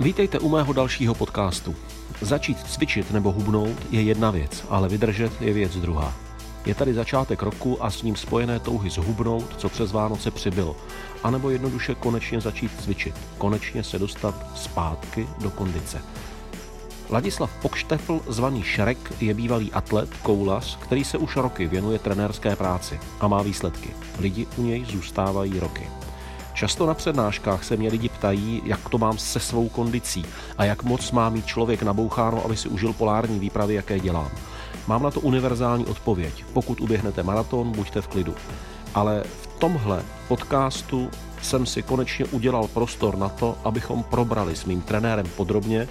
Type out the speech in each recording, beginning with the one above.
Vítejte u mého dalšího podcastu. Začít cvičit nebo hubnout je jedna věc, ale vydržet je věc druhá. Je tady začátek roku a s ním spojené touhy zhubnout, co přes Vánoce přibylo. A nebo jednoduše konečně začít cvičit. Konečně se dostat zpátky do kondice. Ladislav Pokštefl, zvaný Šrek, je bývalý atlet, koulas, který se už roky věnuje trenérské práci a má výsledky. Lidi u něj zůstávají roky. Často na přednáškách se mě lidi ptají, jak to mám se svou kondicí a jak moc má mít člověk naboucháno, aby si užil polární výpravy, jaké dělám. Mám na to univerzální odpověď. Pokud uběhnete maraton, buďte v klidu. Ale v tomhle podcastu jsem si konečně udělal prostor na to, abychom probrali s mým trenérem podrobně,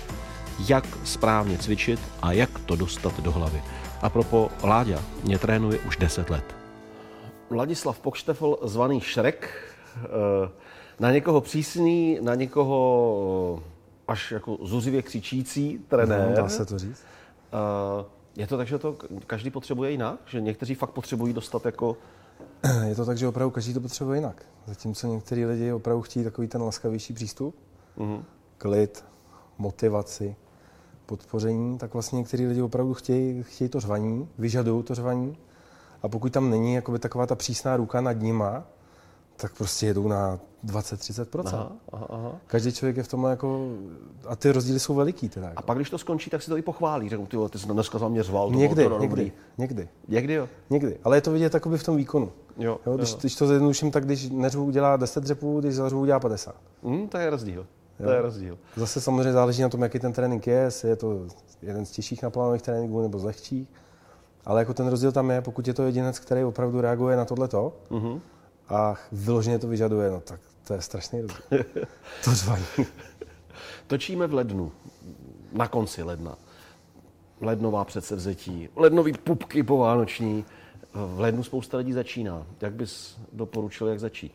jak správně cvičit a jak to dostat do hlavy. A propo Láďa mě trénuje už 10 let. Ladislav Pokštefl, zvaný Šrek, na někoho přísný, na někoho až jako zuřivě křičící trenér. No, dá se to říct. Eh, je to tak, že to každý potřebuje jinak? Že někteří fakt potřebují dostat jako... Je to tak, že opravdu každý to potřebuje jinak. Zatímco některý lidi opravdu chtějí takový ten laskavější přístup, mm-hmm. klid, motivaci, podpoření, tak vlastně některý lidi opravdu chtějí, chtějí to řvaní, vyžadují to řvaní. A pokud tam není jakoby taková ta přísná ruka nad nima, tak prostě jedou na 20-30%. Aha, aha, aha. Každý člověk je v tom jako... A ty rozdíly jsou veliký teda. Jako. A pak, když to skončí, tak si to i pochválí. Řeknu, ty, ty jsi dneska za mě řval. Někdy, to někdy, dobrý. někdy. Někdy jo? Někdy. Ale je to vidět takoby v tom výkonu. Jo, jo, když, jo. když to zjednoduším, tak když neřvu udělá 10 dřepů, když zařvu udělá 50. Mm, to je rozdíl. To je rozdíl. Zase samozřejmě záleží na tom, jaký ten trénink je, jestli je to jeden z těžších naplánovaných tréninků nebo z lehčích. Ale jako ten rozdíl tam je, pokud je to jedinec, který opravdu reaguje na tohleto mm-hmm. A vyloženě to vyžaduje, no tak to je strašný rozdíl. to řvaní. Točíme v lednu, na konci ledna. Lednová předsevzetí, lednový pupky povánoční. V lednu spousta lidí začíná. Jak bys doporučil, jak začít?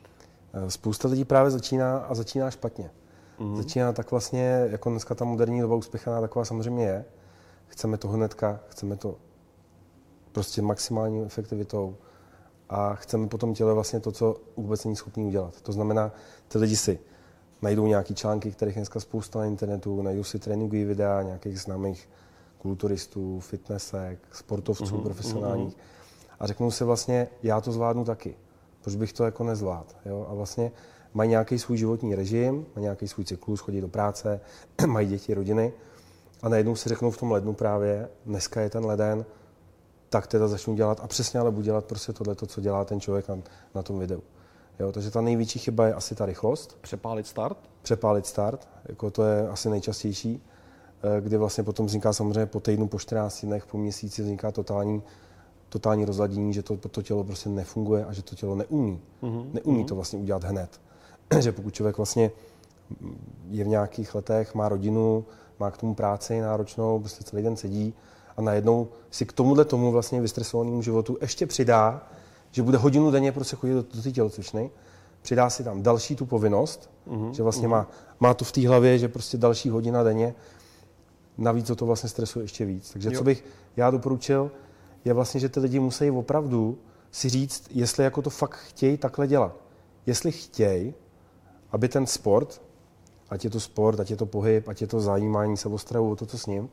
Spousta lidí právě začíná a začíná špatně mm. začíná tak vlastně, jako dneska ta moderní doba uspěchaná taková samozřejmě je. Chceme to hnedka, chceme to prostě maximální efektivitou a chceme potom těle vlastně to, co vůbec není schopný udělat. To znamená, ty lidi si najdou nějaký články, kterých dneska spousta na internetu, najdou si tréninkové videa nějakých známých kulturistů, fitnessek, sportovců mm-hmm. profesionálních a řeknou si vlastně, já to zvládnu taky. Proč bych to jako nezvládl? Jo? A vlastně mají nějaký svůj životní režim, mají nějaký svůj cyklus, chodí do práce, mají děti, rodiny a najednou si řeknou v tom lednu právě, dneska je ten leden, tak teda začnu dělat a přesně ale budu dělat prostě tohle, co dělá ten člověk na, na tom videu. Jo, takže ta největší chyba je asi ta rychlost. Přepálit start? Přepálit start, jako to je asi nejčastější, eh, kdy vlastně potom vzniká samozřejmě po týdnu, po 14 dnech, po měsíci vzniká totální totální rozladění, že to, to tělo prostě nefunguje a že to tělo neumí. Mm-hmm. Neumí to vlastně udělat hned. že pokud člověk vlastně je v nějakých letech, má rodinu, má k tomu práci náročnou, prostě celý den sedí a najednou si k tomuhle tomu vlastně vystresovanému životu ještě přidá, že bude hodinu denně prostě chodit do, do té tělocvičny, přidá si tam další tu povinnost, uh-huh, že vlastně uh-huh. má, má to v té hlavě, že prostě další hodina denně, navíc to vlastně stresuje ještě víc. Takže jo. co bych já doporučil, je vlastně, že ty lidi musí opravdu si říct, jestli jako to fakt chtějí takhle dělat. Jestli chtějí, aby ten sport, ať je to sport, ať je to pohyb, ať je to zajímání se o stravu, to, co s ním,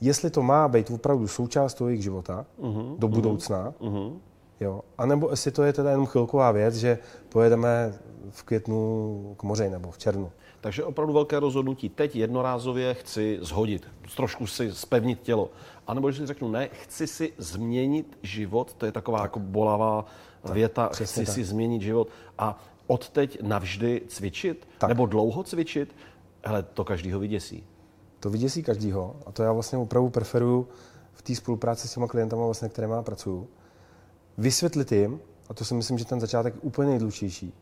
jestli to má být opravdu součást toho jejich života uh-huh, do budoucna, uh-huh. jo, anebo jestli to je teda jenom chvilková věc, že pojedeme v květnu k moři nebo v červnu. Takže opravdu velké rozhodnutí. Teď jednorázově chci zhodit, trošku si spevnit tělo. A nebo že si řeknu, ne, chci si změnit život, to je taková tak. jako bolavá tak, věta, chci tak. si změnit život. A odteď navždy cvičit? Tak. Nebo dlouho cvičit? Hele, to každýho vyděsí. To vyděsí každýho a to já vlastně opravdu preferuju v té spolupráci s těma klientama, vlastně, které má pracuju. Vysvětlit jim, a to si myslím, že ten začátek je úplně nejdůležitější,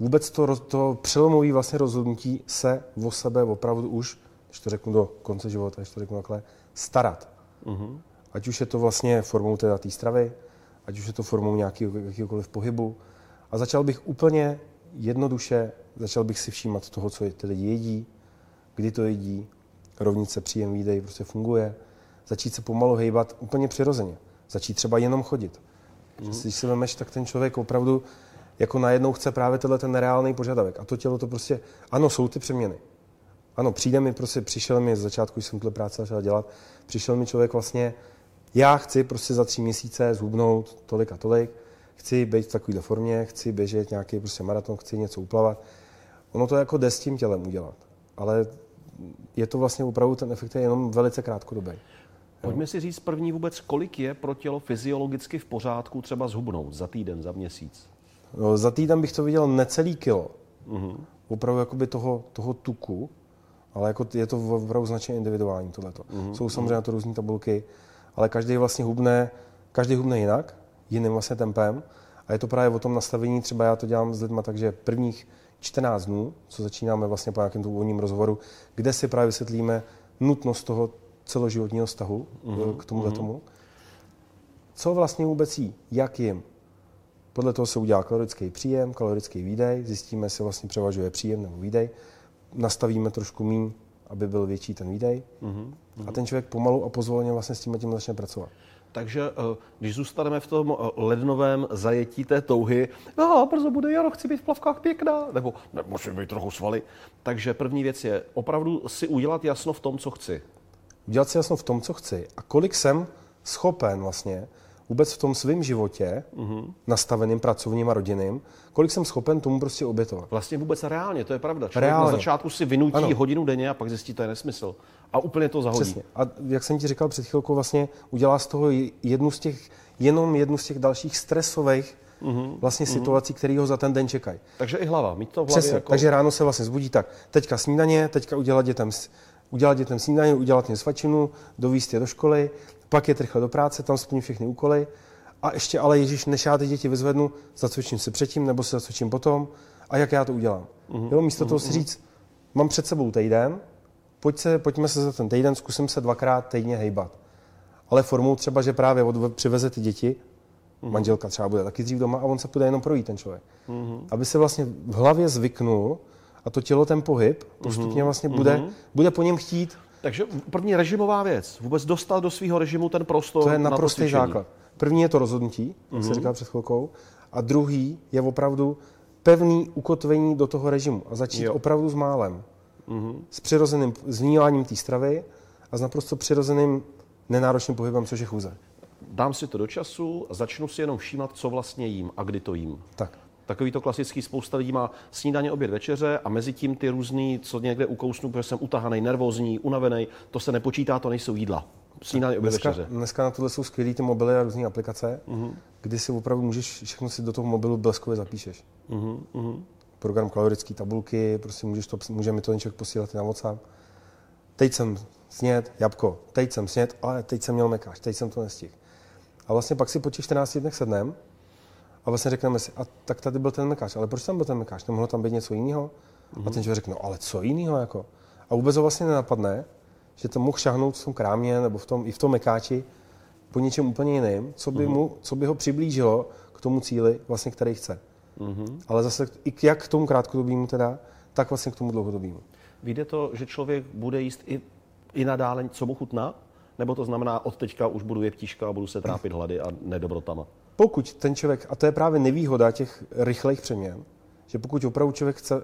vůbec to, to přelomové vlastně rozhodnutí se o sebe opravdu už, když to řeknu do konce života, když to řeknu takhle, starat. Uh-huh. Ať už je to vlastně formou té stravy, ať už je to formou nějakého, jakýkoliv pohybu, a začal bych úplně jednoduše, začal bych si všímat toho, co ty lidi jedí, kdy to jedí, rovnice příjem výdej prostě funguje, začít se pomalu hejbat úplně přirozeně, začít třeba jenom chodit. Mm. Když si vemeš, tak ten člověk opravdu jako najednou chce právě tenhle ten nereálný požadavek. A to tělo to prostě, ano, jsou ty přeměny, Ano, přijde mi, prostě přišel mi z začátku, když jsem tuhle práci začal dělat, přišel mi člověk vlastně, já chci prostě za tři měsíce zhubnout tolik a tolik, chci být v takovéhle formě, chci běžet nějaký prostě maraton, chci něco uplavat. Ono to jako jde s tím tělem udělat, ale je to vlastně opravdu ten efekt je jenom velice krátkodobý. Pojďme si říct první vůbec, kolik je pro tělo fyziologicky v pořádku třeba zhubnout za týden, za měsíc? No, za týden bych to viděl necelý kilo. Uh-huh. Opravdu jakoby toho, toho tuku, ale jako je to opravdu značně individuální tohleto. Uh-huh. Jsou samozřejmě na to různé tabulky, ale každý vlastně hubne, každý hubne jinak, jiným vlastně tempem. A je to právě o tom nastavení, třeba já to dělám s lidmi tak, že prvních 14 dnů, co začínáme vlastně po nějakém úvodním rozhovoru, kde si právě vysvětlíme nutnost toho celoživotního vztahu mm-hmm. k tomuhle mm-hmm. tomu. Co vlastně vůbec jí, jak jim. Podle toho se udělá kalorický příjem, kalorický výdej, zjistíme, jestli vlastně převažuje příjem nebo výdej, nastavíme trošku míň, aby byl větší ten výdej mm-hmm. a ten člověk pomalu a pozvolně vlastně s tím tím začne pracovat. Takže eh, když zůstaneme v tom eh, lednovém zajetí té touhy, no, brzo bude jaro, chci být v plavkách pěkná, nebo musím být trochu svaly. Takže první věc je opravdu si udělat jasno v tom, co chci. Udělat si jasno v tom, co chci a kolik jsem schopen vlastně vůbec v tom svém životě, mm-hmm. nastaveným pracovním a rodinným, kolik jsem schopen tomu prostě obětovat. Vlastně vůbec reálně, to je pravda. Člověk reálně. na začátku si vynutí ano. hodinu denně a pak zjistí, to je nesmysl. A úplně to zahodí. Přesně. A jak jsem ti říkal před chvilkou, vlastně udělá z toho jednu z těch, jenom jednu z těch dalších stresových mm-hmm. vlastně mm-hmm. situací, které ho za ten den čekají. Takže i hlava, mít to v hlavě Přesně, jako... takže ráno se vlastně zbudí tak, teďka snídaně, teďka udělat dětem, udělat dětem snídaně, udělat mě svačinu, dovíst je do školy, pak je rychle do práce, tam splním všechny úkoly a ještě ale Ježíš, než já ty děti vyzvednu, zacvičím se předtím nebo se zacvičím potom a jak já to udělám. Mm-hmm. Jo, místo mm-hmm. toho si mhm. říct, mám před sebou týden, pojď se, pojďme se za ten týden, zkusím se dvakrát týdně hejbat. Ale formou třeba, že právě od, přiveze ty děti, mm-hmm. manželka třeba bude taky dřív doma a on se půjde jenom projít ten člověk. Mm-hmm. Aby se vlastně v hlavě zvyknul a to tělo ten pohyb postupně mhm. vlastně bude, mm-hmm. bude po něm chtít. Takže první režimová věc, vůbec dostat do svého režimu ten prostor. To je naprostý na základ. První je to rozhodnutí, jak mm-hmm. se říkal před chvilkou, a druhý je opravdu pevný ukotvení do toho režimu a začít jo. opravdu s málem. Mm-hmm. S přirozeným zvnímáním té stravy a s naprosto přirozeným nenáročným pohybem, což je chůze. Dám si to do času a začnu si jenom všímat, co vlastně jím a kdy to jím. Tak. Takový to klasický spousta lidí má snídaně, oběd, večeře a mezi tím ty různý, co někde ukousnu, protože jsem utahaný, nervózní, unavený, to se nepočítá, to nejsou jídla. Snídaně, oběd, dneska, večeře. Dneska na tohle jsou skvělé ty mobily a různé aplikace, uh-huh. kdy si opravdu můžeš, všechno si do toho mobilu bleskově zapíšeš. Uh-huh. Program kalorické tabulky, prostě můžeš to, může mi to ten člověk posílat na WhatsApp. Teď jsem snět, jabko, teď jsem snět, ale teď jsem měl mekáč, teď jsem to nestihl. A vlastně pak si po těch 14 dnech sednem a vlastně řekneme si, a tak tady byl ten mekáč, ale proč tam byl ten mekáč? Nemohlo tam být něco jiného? Mm-hmm. A ten člověk řekne, no ale co jiného jako? A vůbec ho vlastně nenapadne, že to mohl šahnout v tom krámě nebo v tom, i v tom mekáči po něčem úplně jiným, co by, mm-hmm. mu, co by ho přiblížilo k tomu cíli, vlastně, který chce. Mm-hmm. Ale zase i jak k tomu krátkodobému teda, tak vlastně k tomu dlouhodobému. Víde to, že člověk bude jíst i, i nadále, co mu chutná? Nebo to znamená, od teďka už budu jeptíška a budu se trápit hlady a nedobrotama? Pokud ten člověk, a to je právě nevýhoda těch rychlejch přeměn, že pokud opravdu člověk chce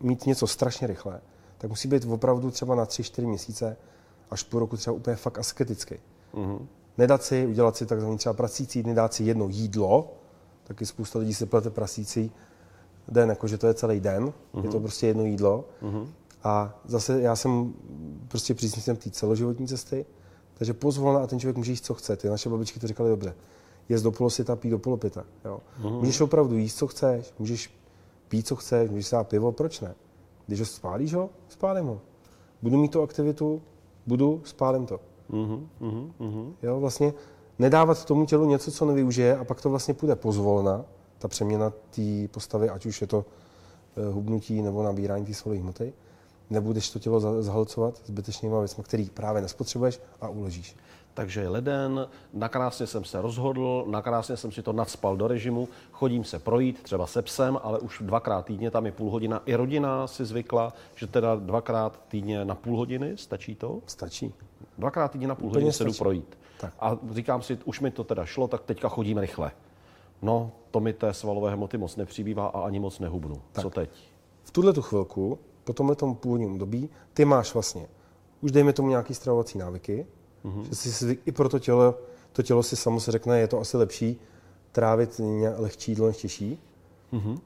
mít něco strašně rychle, tak musí být opravdu třeba na 3-4 měsíce až půl roku třeba úplně fakt asketický. Mm-hmm. Nedat si, udělat si takzvaný třeba prasící dny, dát si jedno jídlo, taky spousta lidí si plete prasící den, jakože to je celý den, mm-hmm. je to mhm. prostě jedno jídlo. Mm-hmm. A zase já jsem prostě příznivcem té celoživotní cesty, takže pozvolna a ten člověk může jíst, co chce. Ty naše babičky to říkali dobře. Jíst do polosita, pít do polopita. Jo. Mm-hmm. Můžeš opravdu jíst, co chceš, můžeš pít, co chceš, můžeš si dát pivo, proč ne? Když ho spálíš ho, spálím ho. Budu mít tu aktivitu, budu, spálím to. Mm-hmm, mm-hmm. Jo, vlastně nedávat tomu tělu něco, co nevyužije a pak to vlastně půjde pozvolna, ta přeměna té postavy, ať už je to eh, hubnutí nebo nabírání té svalové hmoty, nebudeš to tělo zahalcovat zbytečnýma věcmi, který právě nespotřebuješ a uložíš. Takže je leden, nakrásně jsem se rozhodl, nakrásně jsem si to nadspal do režimu, chodím se projít třeba se psem, ale už dvakrát týdně, tam je půl hodina. I rodina si zvykla, že teda dvakrát týdně na půl hodiny, stačí to? Stačí. Dvakrát týdně na půl hodiny se jdu projít. Tak. A říkám si, už mi to teda šlo, tak teďka chodím rychle. No, to mi té svalové hmoty moc nepřibývá a ani moc nehubnu. Tak. Co teď? V tuhle tu chvilku po tomhle tom původním období, ty máš vlastně, už dejme tomu nějaký stravovací návyky, mm-hmm. že si zvyk, i pro to tělo, to tělo si samo se řekne, je to asi lepší trávit lehčí jídlo než těžší. Mm-hmm.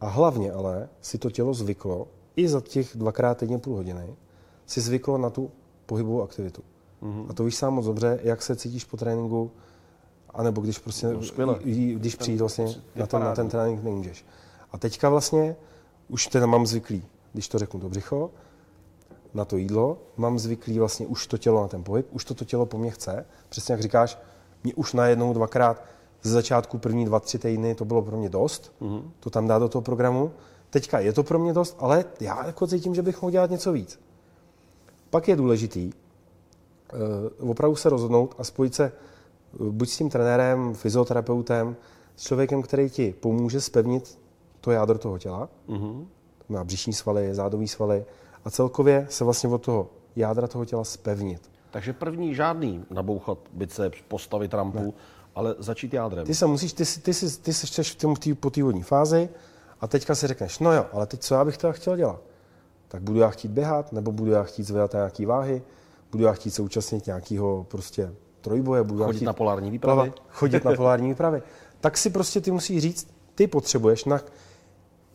A hlavně ale si to tělo zvyklo, i za těch dvakrát týdně půl hodiny, si zvyklo na tu pohybovou aktivitu. Mm-hmm. A to víš sám moc dobře, jak se cítíš po tréninku, anebo když prostě, no, když přijít vlastně na ten, na ten trénink nemůžeš. A teďka vlastně už teda mám zvyklý, když to řeknu to břicho, na to jídlo, mám zvyklý vlastně už to tělo na ten pohyb, už to to tělo po mně chce. Přesně jak říkáš, mě už najednou dvakrát ze začátku první dva, tři týdny to bylo pro mě dost, mm-hmm. to tam dá do toho programu. Teďka je to pro mě dost, ale já jako cítím, že bych mohl dělat něco víc. Pak je důležitý uh, opravdu se rozhodnout a spojit se uh, buď s tím trenérem, fyzioterapeutem, s člověkem, který ti pomůže spevnit to jádro toho těla, mm-hmm. Má břišní svaly, zádový svaly a celkově se vlastně od toho jádra toho těla spevnit. Takže první žádný nabouchat biceps, postavit rampu, ne. ale začít jádrem. Ty se musíš, ty, ty, ty, ty jsi v tom, tý, po té vodní fázi a teďka si řekneš, no jo, ale teď co já bych teda chtěl dělat? Tak budu já chtít běhat, nebo budu já chtít zvedat nějaký váhy, budu já chtít se účastnit nějakého prostě trojboje, budu chodit chtít na polární výpravy. Plavat, chodit na polární výpravy. Tak si prostě ty musíš říct, ty potřebuješ na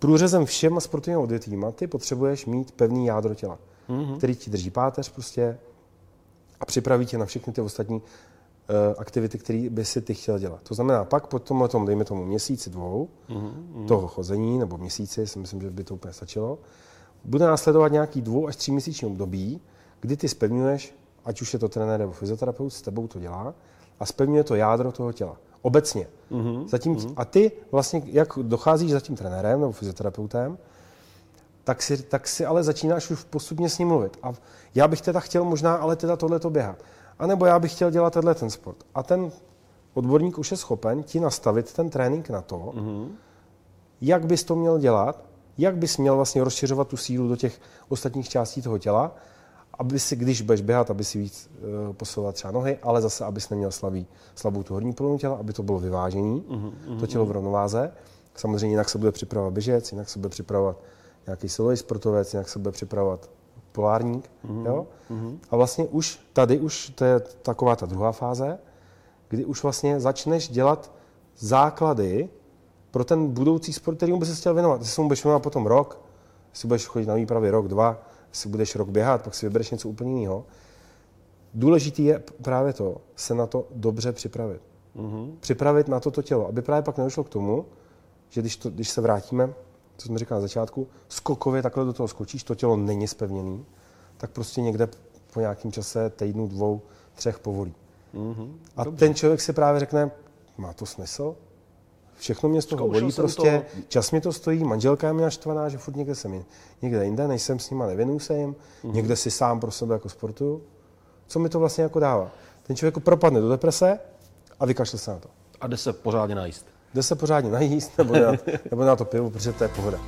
průřezem všema sportovními odvětvíma, ty potřebuješ mít pevný jádro těla, mm-hmm. který ti drží páteř prostě a připraví tě na všechny ty ostatní uh, aktivity, které by si ty chtěl dělat. To znamená, pak po tomhle tom, dejme tomu měsíci dvou, mm-hmm. toho chození, nebo měsíci, si myslím, že by to úplně stačilo, bude následovat nějaký dvou až tří měsíční období, kdy ty spevňuješ, ať už je to trenér nebo fyzioterapeut, s tebou to dělá, a spevňuje to jádro toho těla. Obecně. Mm-hmm. Zatím, mm-hmm. A ty vlastně, jak docházíš za tím trenérem nebo fyzioterapeutem, tak si, tak si ale začínáš už postupně s ním mluvit. A já bych teda chtěl možná ale teda tohleto běhat. A nebo já bych chtěl dělat tenhle ten sport. A ten odborník už je schopen ti nastavit ten trénink na to, mm-hmm. jak bys to měl dělat, jak bys měl vlastně rozšiřovat tu sílu do těch ostatních částí toho těla aby si, když budeš běhat, aby si víc uh, třeba nohy, ale zase, abys neměl slabý, slabou tu horní polovinu těla, aby to bylo vyvážený, uh-huh, to tělo v rovnováze. Samozřejmě jinak se bude připravovat běžec, jinak se bude připravovat nějaký silový sportovec, jinak se bude připravovat polárník. Uh-huh, jo? Uh-huh. A vlastně už tady už to je taková ta druhá fáze, kdy už vlastně začneš dělat základy pro ten budoucí sport, kterýmu by se chtěl věnovat. Jestli se mu budeš věnovat potom rok, jestli budeš chodit na výpravy rok, dva, si budeš rok běhat, pak si vybereš něco úplně jiného. Důležitý je právě to, se na to dobře připravit. Mm-hmm. Připravit na toto tělo, aby právě pak nedošlo k tomu, že když, to, když se vrátíme, co jsme říkali na začátku, skokově takhle do toho skočíš, to tělo není spevněný, tak prostě někde po nějakém čase, týdnu, dvou, třech povolí. Mm-hmm. A Dobře. ten člověk si právě řekne, má to smysl? Všechno mě z toho Zkoušel bolí prostě, to... čas mě to stojí, manželka je mě naštvaná, že furt někde jsem někde jinde, nejsem s nima, nevěnuju se jim, mm-hmm. někde si sám pro sebe jako sportuju. Co mi to vlastně jako dává? Ten člověk jako propadne do deprese a vykašle se na to. A jde se pořádně najíst. Jde se pořádně najíst nebo na, nebo na to pivo, protože to je pohoda.